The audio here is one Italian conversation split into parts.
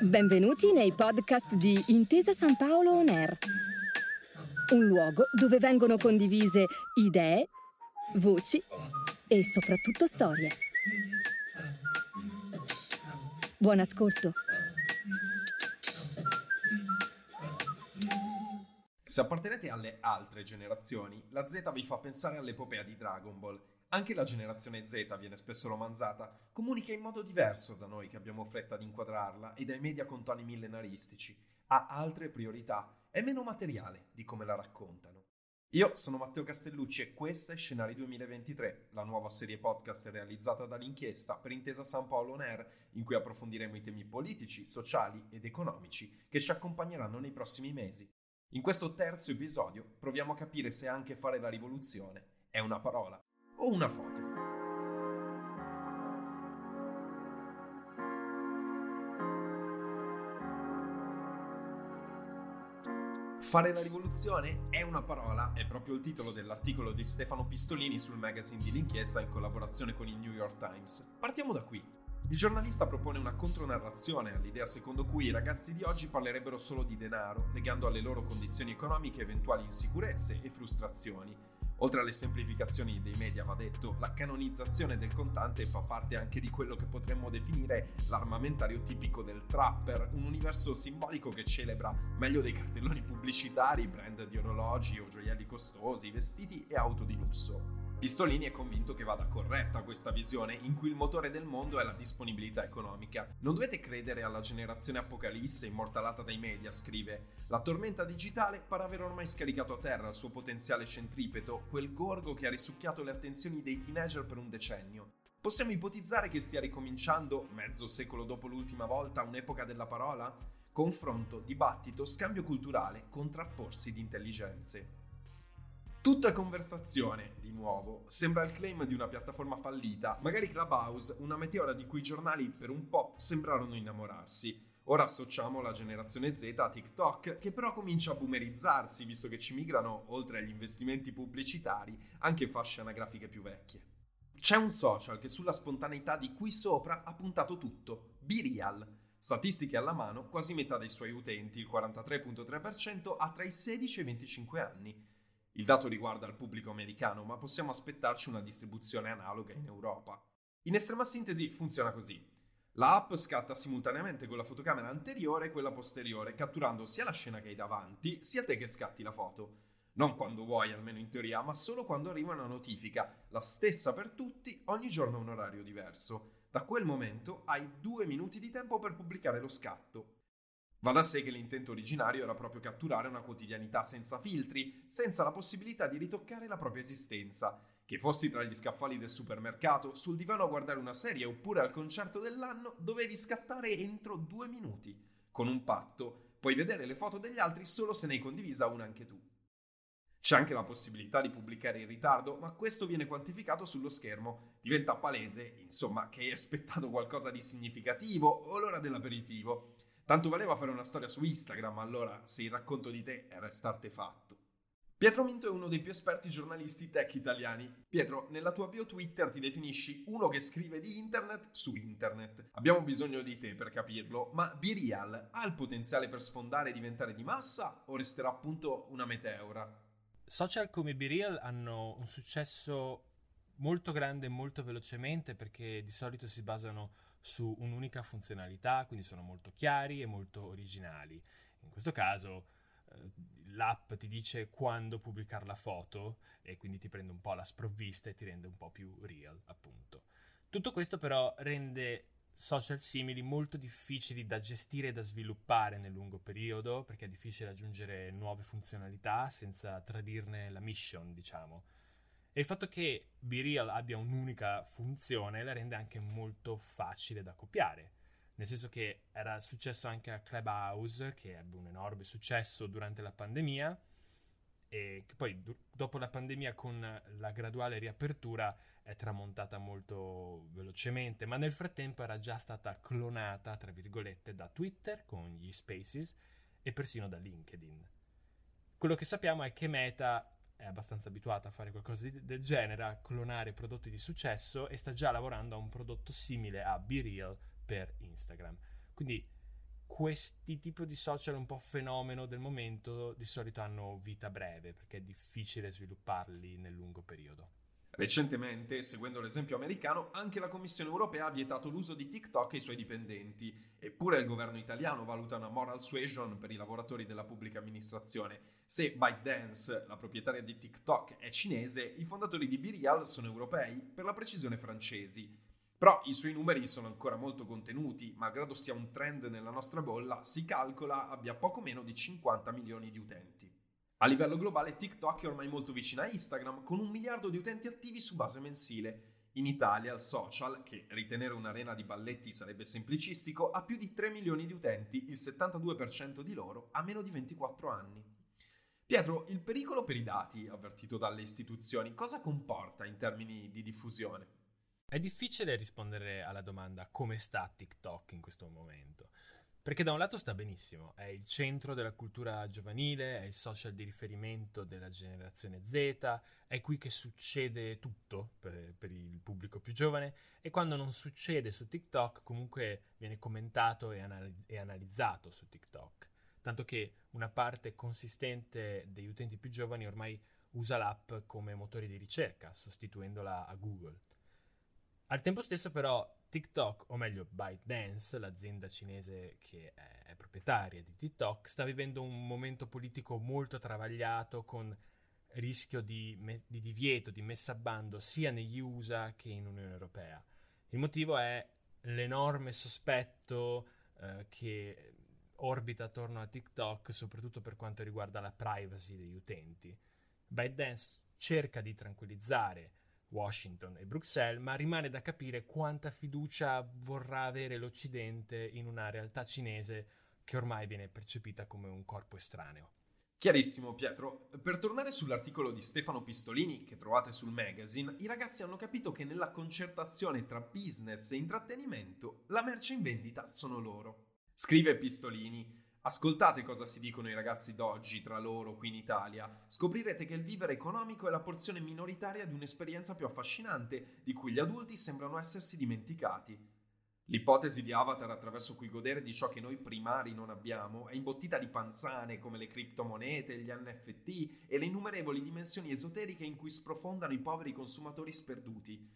Benvenuti nei podcast di Intesa San Paolo On Air, un luogo dove vengono condivise idee, voci e soprattutto storie. Buon ascolto. Se appartenete alle altre generazioni, la Z vi fa pensare all'epopea di Dragon Ball. Anche la generazione Z viene spesso romanzata, comunica in modo diverso da noi che abbiamo fretta di inquadrarla e dai media con toni millenaristici. Ha altre priorità, è meno materiale di come la raccontano. Io sono Matteo Castellucci e questa è Scenari 2023, la nuova serie podcast realizzata dall'inchiesta per Intesa San Paolo On Air, in cui approfondiremo i temi politici, sociali ed economici che ci accompagneranno nei prossimi mesi. In questo terzo episodio proviamo a capire se anche fare la rivoluzione è una parola o una foto. Fare la rivoluzione è una parola, è proprio il titolo dell'articolo di Stefano Pistolini sul magazine di L'Inchiesta in collaborazione con il New York Times. Partiamo da qui. Il giornalista propone una contronarrazione all'idea secondo cui i ragazzi di oggi parlerebbero solo di denaro, legando alle loro condizioni economiche eventuali insicurezze e frustrazioni. Oltre alle semplificazioni dei media, va detto, la canonizzazione del contante fa parte anche di quello che potremmo definire l'armamentario tipico del trapper, un universo simbolico che celebra meglio dei cartelloni pubblicitari, brand di orologi o gioielli costosi, vestiti e auto di lusso. Pistolini è convinto che vada corretta questa visione in cui il motore del mondo è la disponibilità economica. Non dovete credere alla generazione apocalisse immortalata dai media, scrive. La tormenta digitale pare aver ormai scaricato a terra il suo potenziale centripeto, quel gorgo che ha risucchiato le attenzioni dei teenager per un decennio. Possiamo ipotizzare che stia ricominciando, mezzo secolo dopo l'ultima volta, un'epoca della parola? Confronto, dibattito, scambio culturale, contrapporsi di intelligenze. Tutto è conversazione, di nuovo. Sembra il claim di una piattaforma fallita, magari Clubhouse, una meteora di cui i giornali per un po' sembrarono innamorarsi. Ora associamo la generazione Z a TikTok, che però comincia a boomerizzarsi, visto che ci migrano, oltre agli investimenti pubblicitari, anche fasce anagrafiche più vecchie. C'è un social che sulla spontaneità di qui sopra ha puntato tutto, BeReal. Statistiche alla mano, quasi metà dei suoi utenti, il 43.3%, ha tra i 16 e i 25 anni. Il dato riguarda il pubblico americano, ma possiamo aspettarci una distribuzione analoga in Europa. In estrema sintesi funziona così. La app scatta simultaneamente con la fotocamera anteriore e quella posteriore, catturando sia la scena che hai davanti, sia te che scatti la foto. Non quando vuoi, almeno in teoria, ma solo quando arriva una notifica, la stessa per tutti, ogni giorno a un orario diverso. Da quel momento hai due minuti di tempo per pubblicare lo scatto. Va da sé che l'intento originario era proprio catturare una quotidianità senza filtri, senza la possibilità di ritoccare la propria esistenza. Che fossi tra gli scaffali del supermercato, sul divano a guardare una serie oppure al concerto dell'anno, dovevi scattare entro due minuti. Con un patto, puoi vedere le foto degli altri solo se ne hai condivisa una anche tu. C'è anche la possibilità di pubblicare in ritardo, ma questo viene quantificato sullo schermo. Diventa palese, insomma, che hai aspettato qualcosa di significativo o l'ora dell'aperitivo. Tanto valeva fare una storia su Instagram, allora se il racconto di te era artefatto. Pietro Minto è uno dei più esperti giornalisti tech italiani. Pietro, nella tua bio Twitter ti definisci uno che scrive di internet su internet. Abbiamo bisogno di te per capirlo, ma BeReal ha il potenziale per sfondare e diventare di massa o resterà appunto una meteora? Social come BeReal hanno un successo molto grande e molto velocemente perché di solito si basano su un'unica funzionalità, quindi sono molto chiari e molto originali. In questo caso eh, l'app ti dice quando pubblicare la foto e quindi ti prende un po' la sprovvista e ti rende un po' più real, appunto. Tutto questo però rende social simili molto difficili da gestire e da sviluppare nel lungo periodo perché è difficile aggiungere nuove funzionalità senza tradirne la mission, diciamo. E il fatto che BeReal abbia un'unica funzione la rende anche molto facile da copiare. Nel senso che era successo anche a Clubhouse, che ebbe un enorme successo durante la pandemia, e che poi do- dopo la pandemia con la graduale riapertura è tramontata molto velocemente, ma nel frattempo era già stata clonata, tra virgolette, da Twitter con gli Spaces e persino da LinkedIn. Quello che sappiamo è che Meta è abbastanza abituata a fare qualcosa del genere, a clonare prodotti di successo e sta già lavorando a un prodotto simile a BeReal per Instagram. Quindi questi tipi di social un po' fenomeno del momento di solito hanno vita breve perché è difficile svilupparli nel lungo periodo. Recentemente, seguendo l'esempio americano, anche la Commissione europea ha vietato l'uso di TikTok ai suoi dipendenti, eppure il governo italiano valuta una moral suasion per i lavoratori della pubblica amministrazione. Se ByteDance, la proprietaria di TikTok, è cinese, i fondatori di BeReal sono europei, per la precisione francesi. Però i suoi numeri sono ancora molto contenuti, malgrado sia un trend nella nostra bolla, si calcola abbia poco meno di 50 milioni di utenti. A livello globale TikTok è ormai molto vicina a Instagram con un miliardo di utenti attivi su base mensile. In Italia il social, che ritenere un'arena di balletti sarebbe semplicistico, ha più di 3 milioni di utenti, il 72% di loro ha meno di 24 anni. Pietro, il pericolo per i dati, avvertito dalle istituzioni, cosa comporta in termini di diffusione? È difficile rispondere alla domanda come sta TikTok in questo momento. Perché da un lato sta benissimo, è il centro della cultura giovanile, è il social di riferimento della generazione Z, è qui che succede tutto per, per, il pubblico più giovane e quando non succede su TikTok comunque viene commentato e, anal- e analizzato su TikTok. Tanto che una parte consistente degli utenti più giovani ormai usa l'app come motore di ricerca, sostituendola a Google. Al tempo stesso però TikTok, o meglio ByteDance, l'azienda cinese che è proprietaria di TikTok, sta vivendo un momento politico molto travagliato con rischio di, me- di divieto, di messa a bando sia negli USA che in Unione Europea. Il motivo è l'enorme sospetto eh, che orbita attorno a TikTok, soprattutto per quanto riguarda la privacy degli utenti. ByteDance cerca di tranquillizzare Washington e Bruxelles, ma rimane da capire quanta fiducia vorrà avere l'Occidente in una realtà cinese che ormai viene percepita come un corpo estraneo. Chiarissimo Pietro, per tornare sull'articolo di Stefano Pistolini che trovate sul magazine, i ragazzi hanno capito che nella concertazione tra business e intrattenimento la merce in vendita sono loro. Scrive Pistolini, Ascoltate cosa si dicono i ragazzi d'oggi tra loro qui in Italia. Scoprirete che il vivere economico è la porzione minoritaria di un'esperienza più affascinante, di cui gli adulti sembrano essersi dimenticati. L'ipotesi di Avatar attraverso cui godere di ciò che noi primari non abbiamo è imbottita di panzane come le criptomonete, gli NFT e le innumerevoli dimensioni esoteriche in cui sprofondano i poveri consumatori sperduti.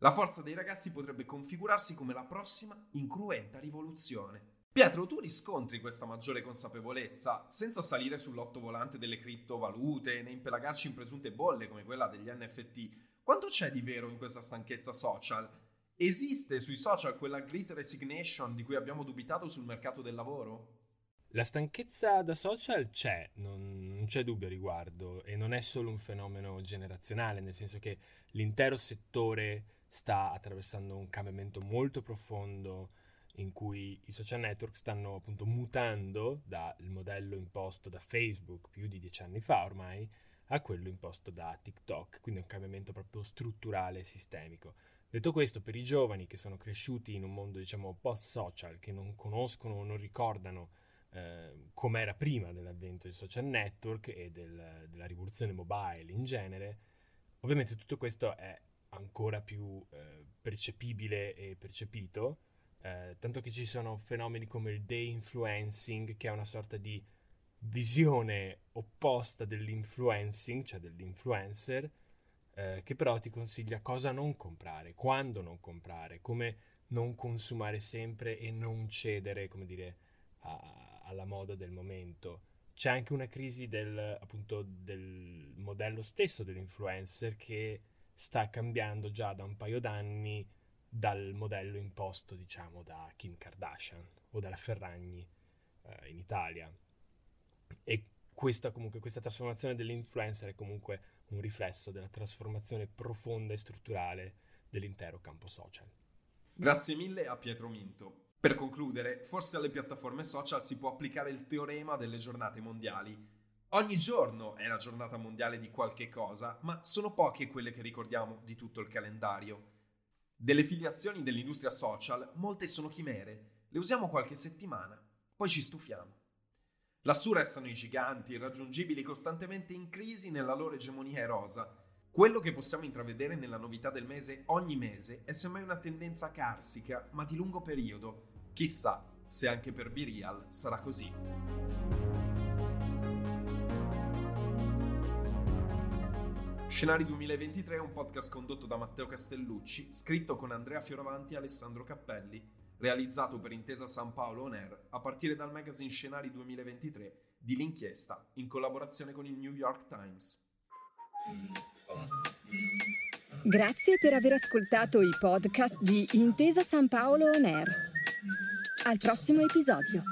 La forza dei ragazzi potrebbe configurarsi come la prossima incruenta rivoluzione. Pietro, tu riscontri questa maggiore consapevolezza senza salire sull'ottovolante delle criptovalute né impelagarci in presunte bolle come quella degli NFT. Quanto c'è di vero in questa stanchezza social? Esiste sui social quella great resignation di cui abbiamo dubitato sul mercato del lavoro? La stanchezza da social c'è, non, non, c'è dubbio a riguardo, e non è solo un fenomeno generazionale, nel senso che l'intero settore sta attraversando un cambiamento molto profondo in cui i social network stanno appunto mutando dal modello imposto da Facebook più di dieci anni fa ormai a quello imposto da TikTok, quindi un cambiamento proprio strutturale e sistemico. Detto questo, per i giovani che sono cresciuti in un mondo diciamo post-social, che non conoscono o non ricordano eh, com'era prima dell'avvento dei social network e del, della rivoluzione mobile in genere, ovviamente tutto questo è ancora più eh, percepibile e percepito eh, tanto che ci sono fenomeni come il day influencing, che è una sorta di visione opposta dell'influencing, cioè dell'influencer, eh, che però ti consiglia cosa non comprare, quando non comprare, come non consumare sempre e non cedere, come dire, a, alla moda del momento. C'è anche una crisi del, appunto, del modello stesso dell'influencer che sta cambiando già da un paio d'anni dal modello imposto, diciamo, da Kim Kardashian o dalla Ferragni eh, in Italia. E questa, comunque, questa trasformazione dell'influencer è comunque un riflesso della trasformazione profonda e strutturale dell'intero campo social. Grazie mille a Pietro Minto. Per concludere, forse alle piattaforme social si può applicare il teorema delle giornate mondiali. Ogni giorno è la giornata mondiale di qualche cosa, ma sono poche quelle che ricordiamo di tutto il calendario. Delle filiazioni dell'industria social, molte sono chimere, le usiamo qualche settimana, poi ci stufiamo. Lassù restano i giganti, irraggiungibili, costantemente in crisi nella loro egemonia erosa. Quello che possiamo intravedere nella novità del mese ogni mese è semmai una tendenza carsica, ma di lungo periodo. Chissà se anche per Birial sarà così. Scenari 2023 è un podcast condotto da Matteo Castellucci, scritto con Andrea Fioravanti e Alessandro Cappelli, realizzato per Intesa San Paolo On Air a partire dal magazine Scenari 2023 di L'Inchiesta in collaborazione con il New York Times. Grazie per aver ascoltato i podcast di Intesa San Paolo On Air. Al prossimo episodio.